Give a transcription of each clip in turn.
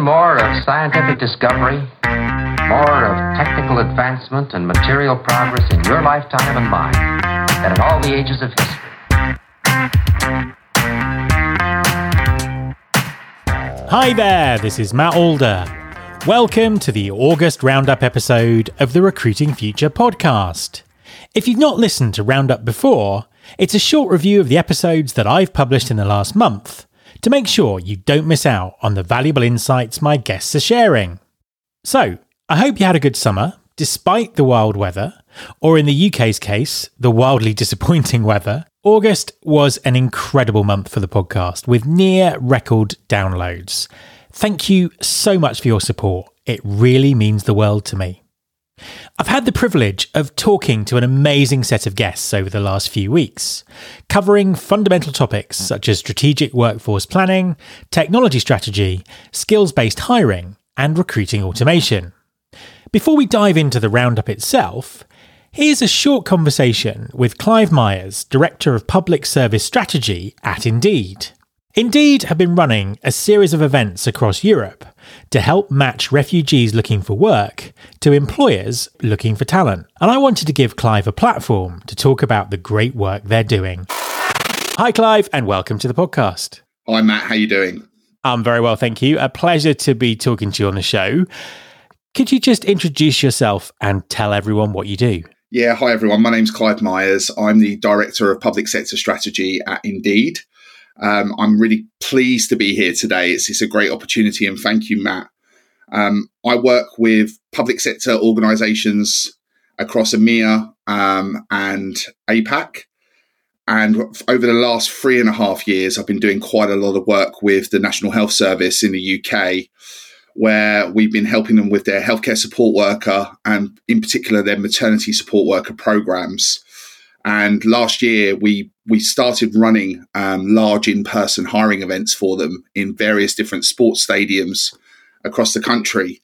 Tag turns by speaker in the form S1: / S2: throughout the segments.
S1: more of scientific discovery, more of technical advancement and material progress in your lifetime and mine than in all the ages of history.
S2: Hi there, this is Matt Alder. Welcome to the August Roundup episode of the Recruiting Future podcast. If you've not listened to Roundup before, it's a short review of the episodes that I've published in the last month to make sure you don't miss out on the valuable insights my guests are sharing. So, I hope you had a good summer, despite the wild weather, or in the UK's case, the wildly disappointing weather. August was an incredible month for the podcast with near record downloads. Thank you so much for your support. It really means the world to me. I've had the privilege of talking to an amazing set of guests over the last few weeks, covering fundamental topics such as strategic workforce planning, technology strategy, skills based hiring, and recruiting automation. Before we dive into the roundup itself, here's a short conversation with Clive Meyers, Director of Public Service Strategy at Indeed. Indeed have been running a series of events across Europe to help match refugees looking for work to employers looking for talent. And I wanted to give Clive a platform to talk about the great work they're doing. Hi Clive and welcome to the podcast.
S3: Hi Matt, how are you doing?
S2: I'm very well, thank you. A pleasure to be talking to you on the show. Could you just introduce yourself and tell everyone what you do?
S3: Yeah, hi everyone. My name's Clive Meyers. I'm the Director of Public Sector Strategy at Indeed. Um, I'm really pleased to be here today. It's, it's a great opportunity, and thank you, Matt. Um, I work with public sector organisations across EMEA um, and APAC. And over the last three and a half years, I've been doing quite a lot of work with the National Health Service in the UK, where we've been helping them with their healthcare support worker and, in particular, their maternity support worker programs. And last year, we we started running um, large in person hiring events for them in various different sports stadiums across the country.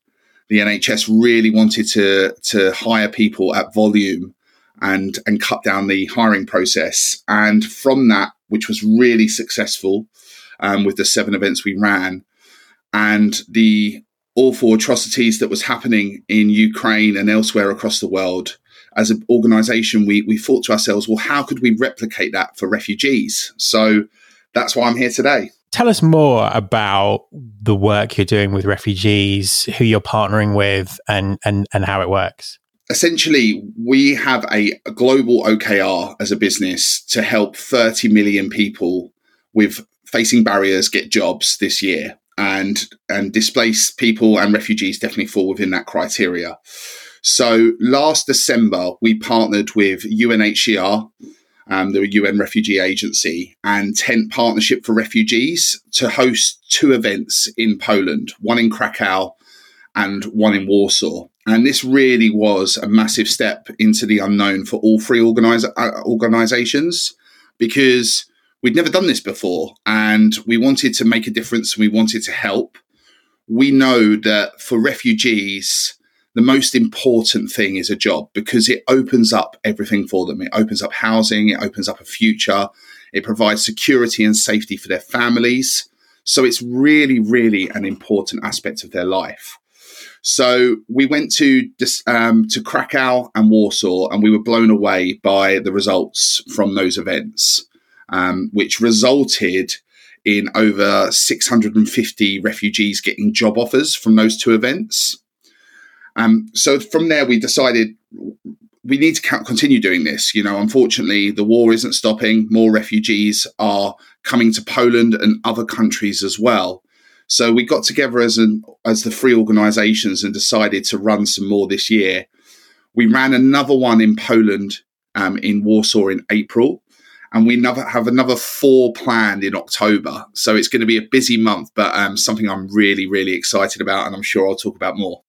S3: The NHS really wanted to to hire people at volume and and cut down the hiring process. And from that, which was really successful, um, with the seven events we ran, and the awful atrocities that was happening in Ukraine and elsewhere across the world, as an organization, we, we thought to ourselves, well, how could we replicate that for refugees? So that's why I'm here today.
S2: Tell us more about the work you're doing with refugees, who you're partnering with, and, and, and how it works.
S3: Essentially, we have a, a global OKR as a business to help 30 million people with facing barriers get jobs this year. And, and displaced people and refugees definitely fall within that criteria. So last December, we partnered with UNHCR, um, the UN Refugee Agency, and Tent Partnership for Refugees to host two events in Poland, one in Krakow and one in Warsaw. And this really was a massive step into the unknown for all three uh, organizations because we'd never done this before and we wanted to make a difference and we wanted to help. We know that for refugees, the most important thing is a job because it opens up everything for them. It opens up housing, it opens up a future, it provides security and safety for their families. So it's really, really an important aspect of their life. So we went to um, to Krakow and Warsaw, and we were blown away by the results from those events, um, which resulted in over 650 refugees getting job offers from those two events. Um, so from there, we decided we need to continue doing this. You know, unfortunately, the war isn't stopping. More refugees are coming to Poland and other countries as well. So we got together as an as the three organisations and decided to run some more this year. We ran another one in Poland um, in Warsaw in April, and we have another four planned in October. So it's going to be a busy month, but um, something I'm really really excited about, and I'm sure I'll talk about more.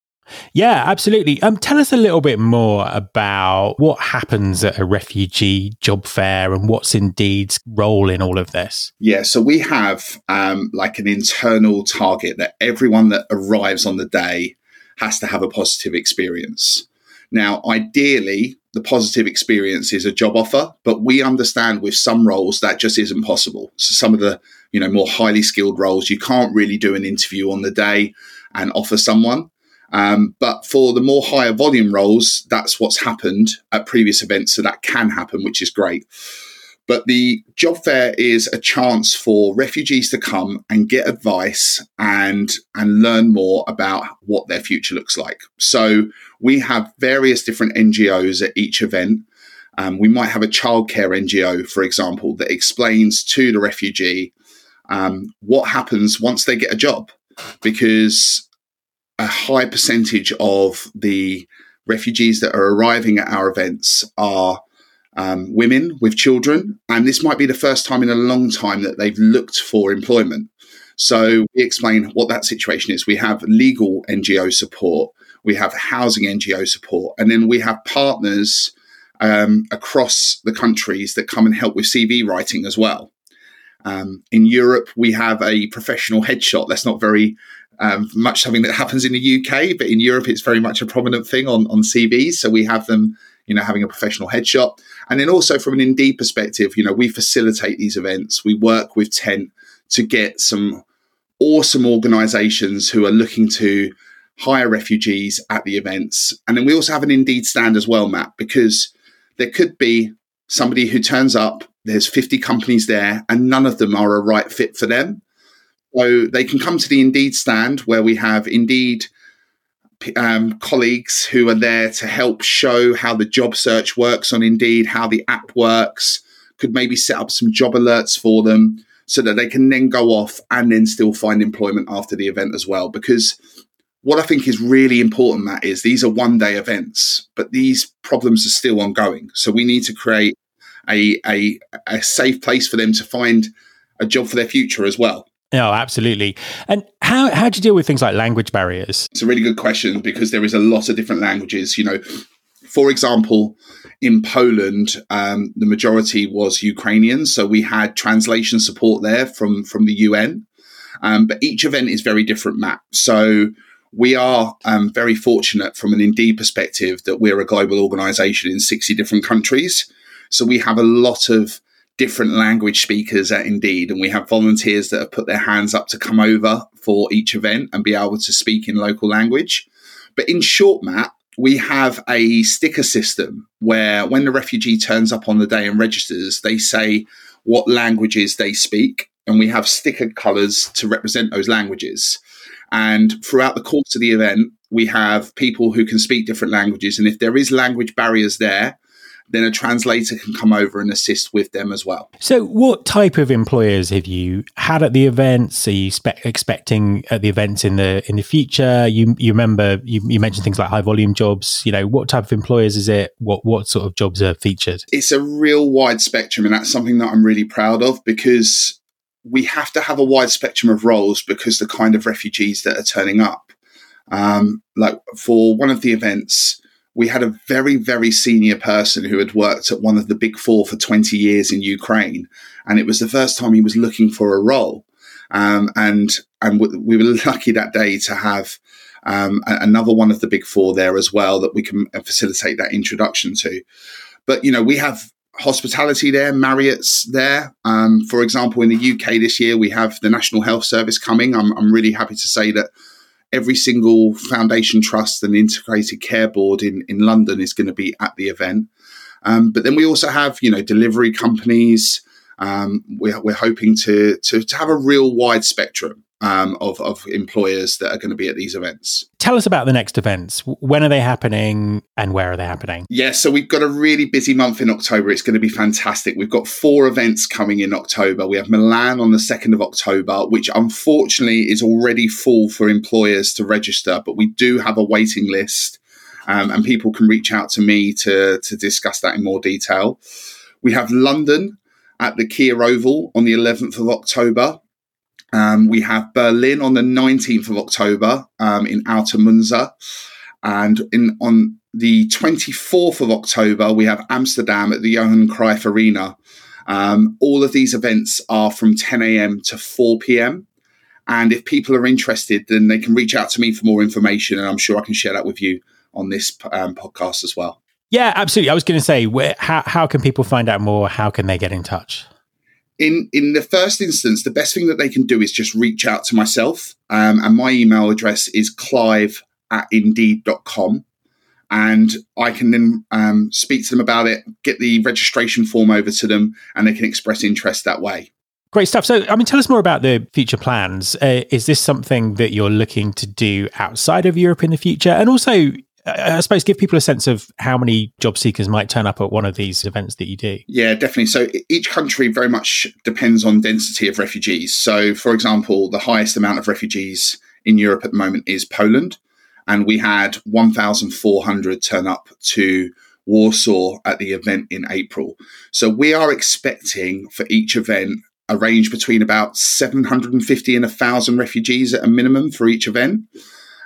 S2: Yeah, absolutely. Um, tell us a little bit more about what happens at a refugee job fair and what's Indeed's role in all of this.
S3: Yeah, so we have um, like an internal target that everyone that arrives on the day has to have a positive experience. Now, ideally, the positive experience is a job offer, but we understand with some roles that just isn't possible. So some of the you know more highly skilled roles, you can't really do an interview on the day and offer someone. Um, but for the more higher volume roles, that's what's happened at previous events, so that can happen, which is great. But the job fair is a chance for refugees to come and get advice and and learn more about what their future looks like. So we have various different NGOs at each event. Um, we might have a childcare NGO, for example, that explains to the refugee um, what happens once they get a job, because a high percentage of the refugees that are arriving at our events are um, women with children, and this might be the first time in a long time that they've looked for employment. So we explain what that situation is. We have legal NGO support, we have housing NGO support, and then we have partners um, across the countries that come and help with CV writing as well. Um, in Europe, we have a professional headshot. That's not very um, much something that happens in the UK, but in Europe, it's very much a prominent thing on, on CVs. So we have them you know, having a professional headshot. And then also from an Indeed perspective, you know, we facilitate these events. We work with Tent to get some awesome organizations who are looking to hire refugees at the events. And then we also have an Indeed stand as well, Matt, because there could be somebody who turns up, there's 50 companies there, and none of them are a right fit for them. So they can come to the Indeed stand where we have Indeed um, colleagues who are there to help show how the job search works on Indeed, how the app works, could maybe set up some job alerts for them so that they can then go off and then still find employment after the event as well. Because what I think is really important, Matt, is these are one day events, but these problems are still ongoing. So we need to create a, a, a safe place for them to find a job for their future as well.
S2: No, absolutely. And how how do you deal with things like language barriers?
S3: It's a really good question because there is a lot of different languages. You know, for example, in Poland, um, the majority was Ukrainian, so we had translation support there from from the UN. Um, but each event is very different, Matt. So we are um, very fortunate from an Indeed perspective that we're a global organization in 60 different countries. So we have a lot of different language speakers at Indeed, and we have volunteers that have put their hands up to come over for each event and be able to speak in local language. But in short, Matt, we have a sticker system where when the refugee turns up on the day and registers, they say what languages they speak, and we have sticker colours to represent those languages. And throughout the course of the event, we have people who can speak different languages. And if there is language barriers there, then a translator can come over and assist with them as well.
S2: So, what type of employers have you had at the events? Are you spe- expecting at the events in the in the future? You you remember you, you mentioned things like high volume jobs. You know, what type of employers is it? What what sort of jobs are featured?
S3: It's a real wide spectrum, and that's something that I'm really proud of because we have to have a wide spectrum of roles because the kind of refugees that are turning up. Um, like for one of the events we had a very, very senior person who had worked at one of the big four for 20 years in Ukraine. And it was the first time he was looking for a role. Um, and, and we were lucky that day to have um, another one of the big four there as well that we can facilitate that introduction to. But, you know, we have hospitality there, Marriott's there. Um, for example, in the UK this year, we have the National Health Service coming. I'm, I'm really happy to say that every single foundation trust and integrated care board in, in London is going to be at the event. Um, but then we also have, you know, delivery companies. Um, we're, we're hoping to, to, to have a real wide spectrum um, of, of employers that are going to be at these events.
S2: Tell us about the next events. When are they happening and where are they happening?
S3: Yeah, so we've got a really busy month in October. It's going to be fantastic. We've got four events coming in October. We have Milan on the 2nd of October, which unfortunately is already full for employers to register, but we do have a waiting list um, and people can reach out to me to, to discuss that in more detail. We have London at the Kia Oval on the 11th of October. Um, we have Berlin on the 19th of October um, in Alte Münze. And in on the 24th of October, we have Amsterdam at the Johan Cruyff Arena. Um, all of these events are from 10 a.m. to 4 p.m. And if people are interested, then they can reach out to me for more information. And I'm sure I can share that with you on this um, podcast as well.
S2: Yeah, absolutely. I was going to say, where, how, how can people find out more? How can they get in touch?
S3: in in the first instance, the best thing that they can do is just reach out to myself. Um, and my email address is clive at indeed.com. And I can then um, speak to them about it, get the registration form over to them, and they can express interest that way.
S2: Great stuff. So, I mean, tell us more about the future plans. Uh, is this something that you're looking to do outside of Europe in the future? And also, I suppose give people a sense of how many job seekers might turn up at one of these events that you do.
S3: Yeah, definitely. So each country very much depends on density of refugees. So, for example, the highest amount of refugees in Europe at the moment is Poland, and we had 1,400 turn up to Warsaw at the event in April. So we are expecting for each event a range between about 750 and 1,000 refugees at a minimum for each event.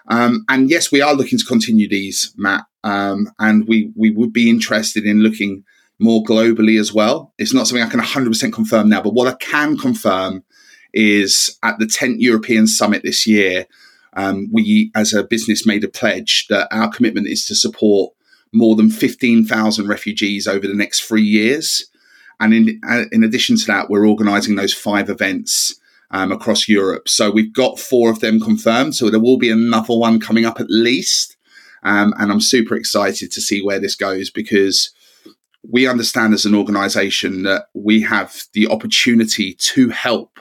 S3: Um, and yes, we are looking to continue these, Matt, um, and we we would be interested in looking more globally as well. It's not something I can 100% confirm now, but what I can confirm is at the Tent European Summit this year, um, we as a business made a pledge that our commitment is to support more than 15,000 refugees over the next three years. And in, uh, in addition to that, we're organising those five events um, across Europe. So we've got four of them confirmed. So there will be another one coming up at least. Um, and I'm super excited to see where this goes because we understand as an organization that we have the opportunity to help.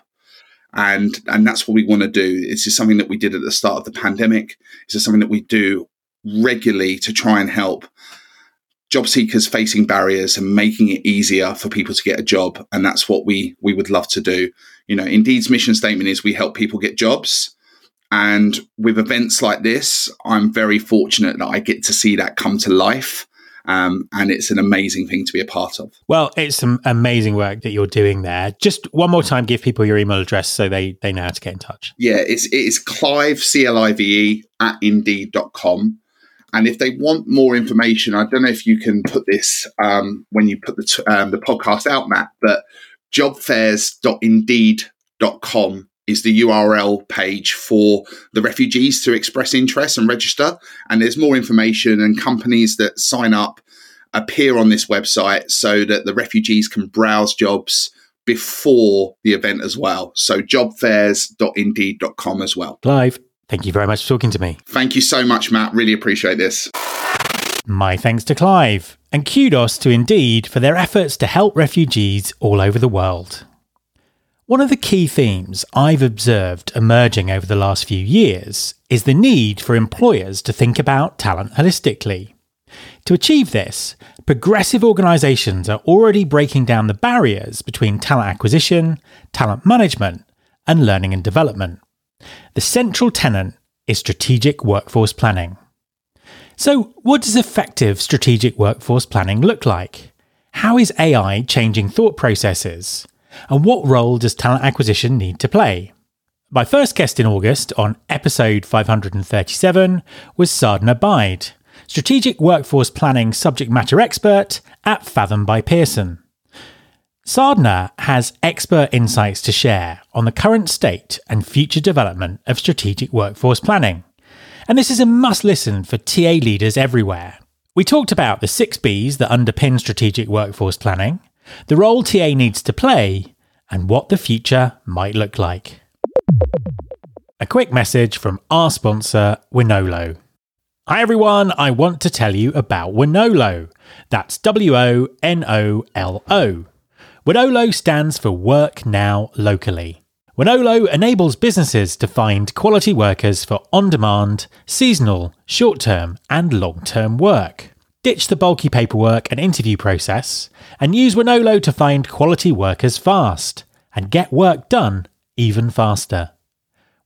S3: And, and that's what we want to do. This is something that we did at the start of the pandemic. This is something that we do regularly to try and help job seekers facing barriers and making it easier for people to get a job. And that's what we we would love to do. You know, Indeed's mission statement is we help people get jobs. And with events like this, I'm very fortunate that I get to see that come to life. Um, and it's an amazing thing to be a part of.
S2: Well, it's some amazing work that you're doing there. Just one more time, give people your email address so they, they know how to get in touch.
S3: Yeah, it's it is Clive, C L I V E, at indeed.com. And if they want more information, I don't know if you can put this um, when you put the, t- um, the podcast out, Matt, but jobfairs.indeed.com is the URL page for the refugees to express interest and register. And there's more information and companies that sign up appear on this website so that the refugees can browse jobs before the event as well. So jobfairs.indeed.com as well.
S2: Clive, thank you very much for talking to me.
S3: Thank you so much, Matt. Really appreciate this.
S2: My thanks to Clive, and kudos to Indeed for their efforts to help refugees all over the world. One of the key themes I've observed emerging over the last few years is the need for employers to think about talent holistically. To achieve this, progressive organisations are already breaking down the barriers between talent acquisition, talent management, and learning and development. The central tenet is strategic workforce planning. So, what does effective strategic workforce planning look like? How is AI changing thought processes? And what role does talent acquisition need to play? My first guest in August on episode 537 was Sadhna Baid, strategic workforce planning subject matter expert at Faethm by Pearson. Sadhna has expert insights to share on the current state and future development of strategic workforce planning. And this is a must listen for TA leaders everywhere. We talked about the six Bs that underpin strategic workforce planning, the role TA needs to play, and what the future might look like. A quick message from our sponsor, Wonolo. Hi everyone, I want to tell you about Wonolo. That's W O N O L O. Wonolo stands for Work Now Locally. Wonolo enables businesses to find quality workers for on demand, seasonal, short term, and long term work. Ditch the bulky paperwork and interview process and use Wonolo to find quality workers fast and get work done even faster.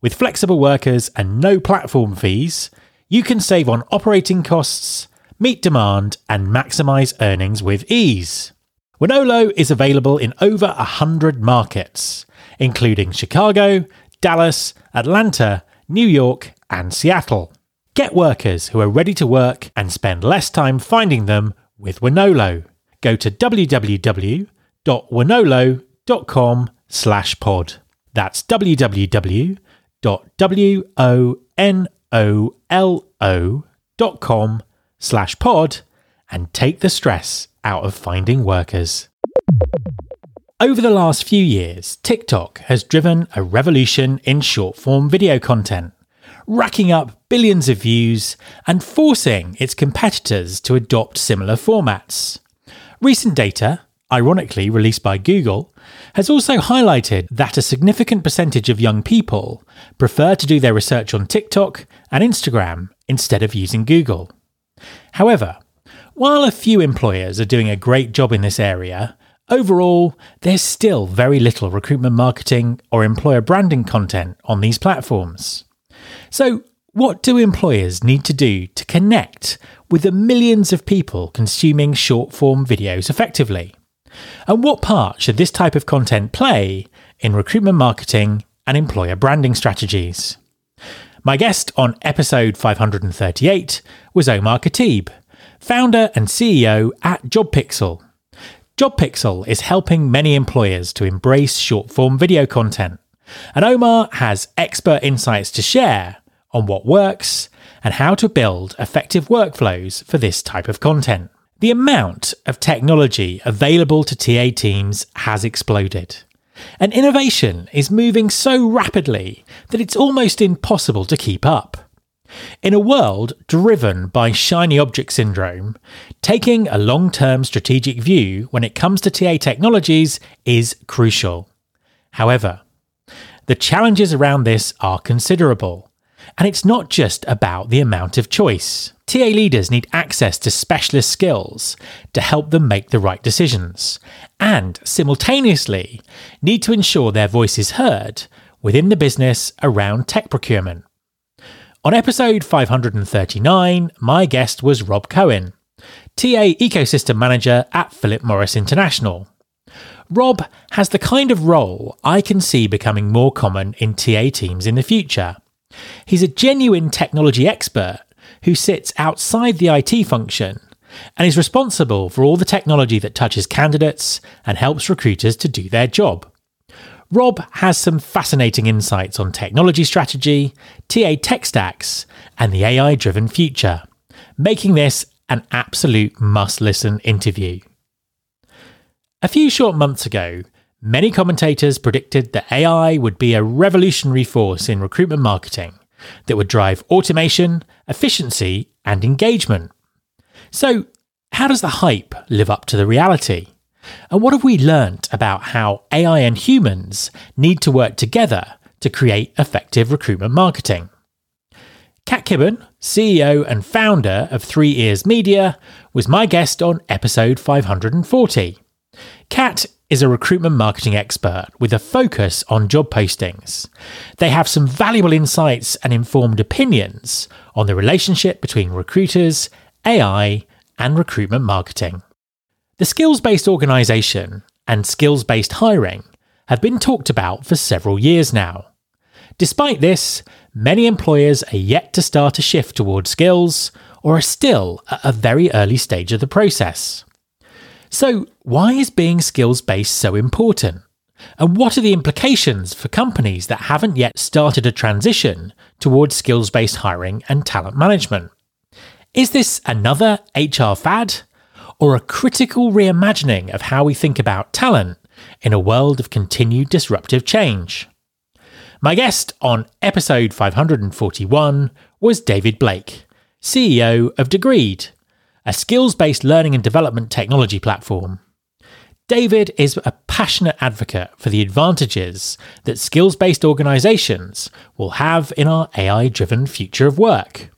S2: With flexible workers and no platform fees, you can save on operating costs, meet demand, and maximize earnings with ease. Wonolo is available in over 100 markets including Chicago, Dallas, Atlanta, New York, and Seattle. Get workers who are ready to work and spend less time finding them with Wonolo. Go to www.wonolo.com slash pod. That's www.wonolo.com slash pod and take the stress out of finding workers. Over the last few years, TikTok has driven a revolution in short form video content, racking up billions of views and forcing its competitors to adopt similar formats. Recent data, ironically released by Google, has also highlighted that a significant percentage of young people prefer to do their research on TikTok and Instagram instead of using Google. However, while a few employers are doing a great job in this area, overall, there's still very little recruitment marketing or employer branding content on these platforms. So, what do employers need to do to connect with the millions of people consuming short form videos effectively? And what part should this type of content play in recruitment marketing and employer branding strategies? My guest on episode 538 was Omar Khatib, founder and CEO at JobPixel. JobPixel is helping many employers to embrace short form video content, and Omar has expert insights to share on what works and how to build effective workflows for this type of content. The amount of technology available to TA teams has exploded. And innovation is moving so rapidly that it's almost impossible to keep up. In a world driven by shiny object syndrome, taking a long term strategic view when it comes to TA technologies is crucial. However, the challenges around this are considerable, and it's not just about the amount of choice. TA leaders need access to specialist skills to help them make the right decisions, and simultaneously need to ensure their voice is heard within the business around tech procurement. On episode 539, my guest was Rob Cohen, TA Ecosystem Manager at Philip Morris International. Rob has the kind of role I can see becoming more common in TA teams in the future. He's a genuine technology expert who sits outside the IT function and is responsible for all the technology that touches candidates and helps recruiters to do their job. Rob has some fascinating insights on technology strategy, TA tech stacks, and the AI driven future, making this an absolute must listen interview. A few short months ago, Many commentators predicted that AI would be a revolutionary force in recruitment marketing that would drive automation, efficiency, and engagement. So, how does the hype live up to the reality? And what have we learnt about how AI and humans need to work together to create effective recruitment marketing? Kat Kibben, CEO and founder of Three Ears Media, was my guest on episode 540. Kat is a recruitment marketing expert with a focus on job postings. They have some valuable insights and informed opinions on the relationship between recruiters, AI, and recruitment marketing. The skills based organisation and skills based hiring have been talked about for several years now. Despite this, many employers are yet to start a shift towards skills or are still at a very early stage of the process. So, why is being skills based so important? And what are the implications for companies that haven't yet started a transition towards skills based hiring and talent management? Is this another HR fad or a critical reimagining of how we think about talent in a world of continued disruptive change? My guest on episode 541 was David Blake, CEO of Degreed, a skills based learning and development technology platform. David is a passionate advocate for the advantages that skills based organizations will have in our AI driven future of work.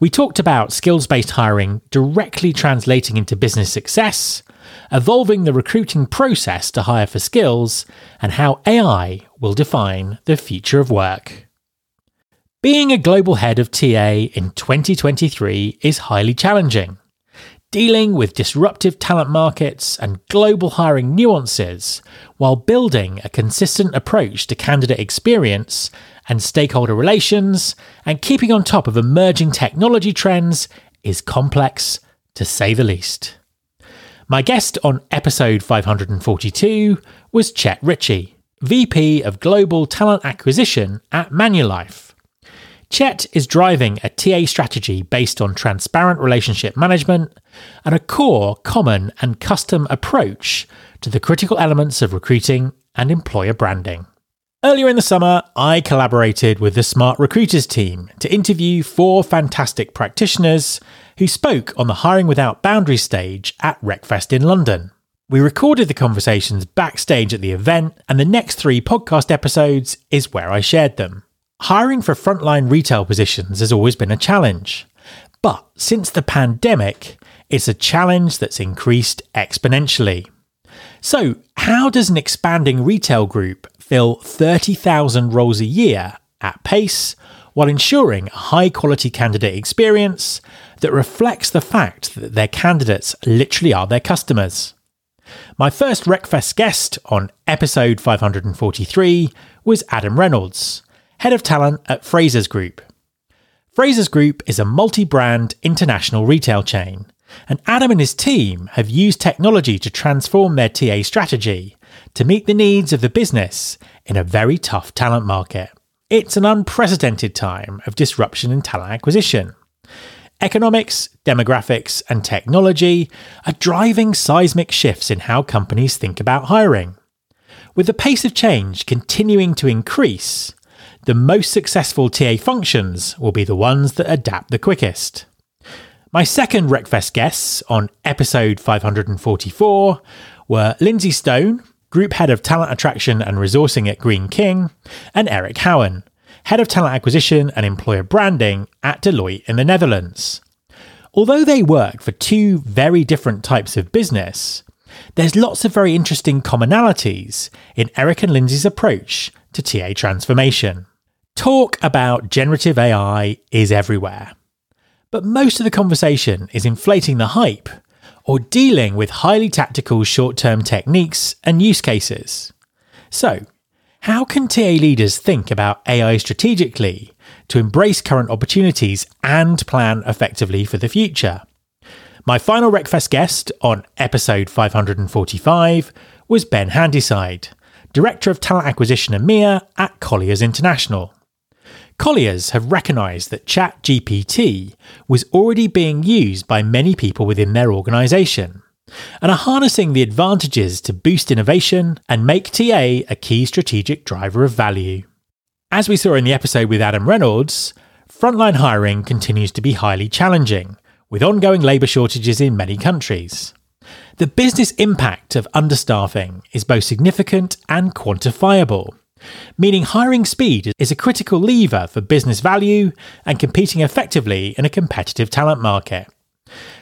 S2: We talked about skills based hiring directly translating into business success, evolving the recruiting process to hire for skills, and how AI will define the future of work. Being a global head of TA in 2023 is highly challenging dealing with disruptive talent markets and global hiring nuances while building a consistent approach to candidate experience and stakeholder relations and keeping on top of emerging technology trends is complex to say the least. My guest on episode 542 was Chet Ritchie, VP of Global Talent Acquisition at Manulife. Chet is driving a TA strategy based on transparent relationship management and a core, common, and custom approach to the critical elements of recruiting and employer branding. Earlier in the summer, I collaborated with the SmartRecruiters team to interview four fantastic practitioners who spoke on the Hiring Without Boundaries stage at Recfest in London. We recorded the conversations backstage at the event, and the next three podcast episodes is where I shared them. Hiring for frontline retail positions has always been a challenge, but since the pandemic, it's a challenge that's increased exponentially. So, how does an expanding retail group fill 30,000 roles a year at pace while ensuring a high quality candidate experience that reflects the fact that their candidates literally are their customers? My first Recfest guest on episode 543 was Adam Reynolds, head of talent at Frasers Group. Frasers Group is a multi brand international retail chain and Adam and his team have used technology to transform their TA strategy to meet the needs of the business in a very tough talent market. It's an unprecedented time of disruption in talent acquisition. Economics, demographics, and technology are driving seismic shifts in how companies think about hiring. With the pace of change continuing to increase, the most successful TA functions will be the ones that adapt the quickest. My second Recfest guests on episode 544 were Lindsay Stone, Group Head of Talent Attraction and Resourcing at Greene King, and Eric Howen, Head of Talent Acquisition and Employer Branding at Deloitte in the Netherlands. Although they work for two very different types of business, there's lots of very interesting commonalities in Eric and Lindsay's approach to TA transformation. Talk about generative AI is everywhere but most of the conversation is inflating the hype or dealing with highly tactical short term techniques and use cases. So, how can TA leaders think about AI strategically to embrace current opportunities and plan effectively for the future? My final Recfest guest on episode 545 was Ben Handyside, Director of Talent Acquisition EMEA at Colliers International. Colliers have recognised that ChatGPT was already being used by many people within their organisation and are harnessing the advantages to boost innovation and make TA a key strategic driver of value. As we saw in the episode with Adam Reynolds, frontline hiring continues to be highly challenging, with ongoing labour shortages in many countries. The business impact of understaffing is both significant and quantifiable meaning hiring speed is a critical lever for business value and competing effectively in a competitive talent market.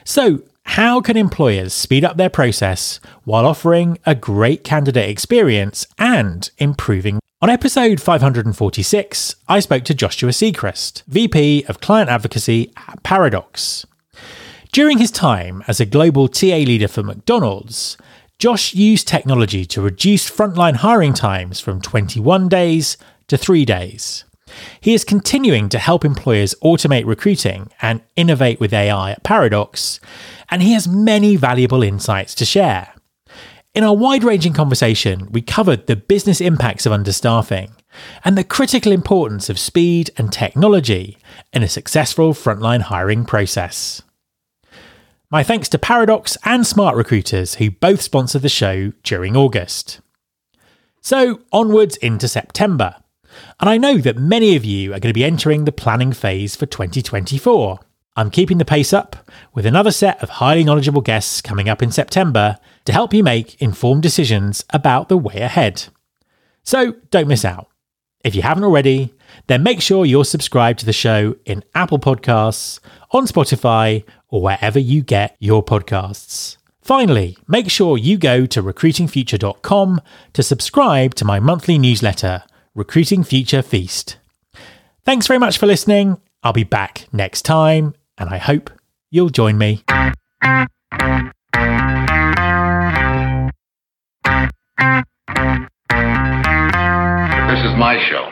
S2: So, how can employers speed up their process while offering a great candidate experience and improving? On episode 546, I spoke to Joshua Secrest, VP of Client Advocacy at Paradox. During his time as a global TA leader for McDonald's, Josh used technology to reduce frontline hiring times from 21 days to three days. He is continuing to help employers automate recruiting and innovate with AI at Paradox, and he has many valuable insights to share. In our wide ranging conversation, we covered the business impacts of understaffing and the critical importance of speed and technology in a successful frontline hiring process. My thanks to Paradox and SmartRecruiters, who both sponsored the show during August. So, onwards into September. And I know that many of you are going to be entering the planning phase for 2024. I'm keeping the pace up with another set of highly knowledgeable guests coming up in September to help you make informed decisions about the way ahead. So, don't miss out. If you haven't already, then make sure you're subscribed to the show in Apple Podcasts, on Spotify, or wherever you get your podcasts. Finally, make sure you go to recruitingfuture.com to subscribe to my monthly newsletter, Recruiting Future Feast. Thanks very much for listening. I'll be back next time, and I hope you'll join me.
S1: This is my show.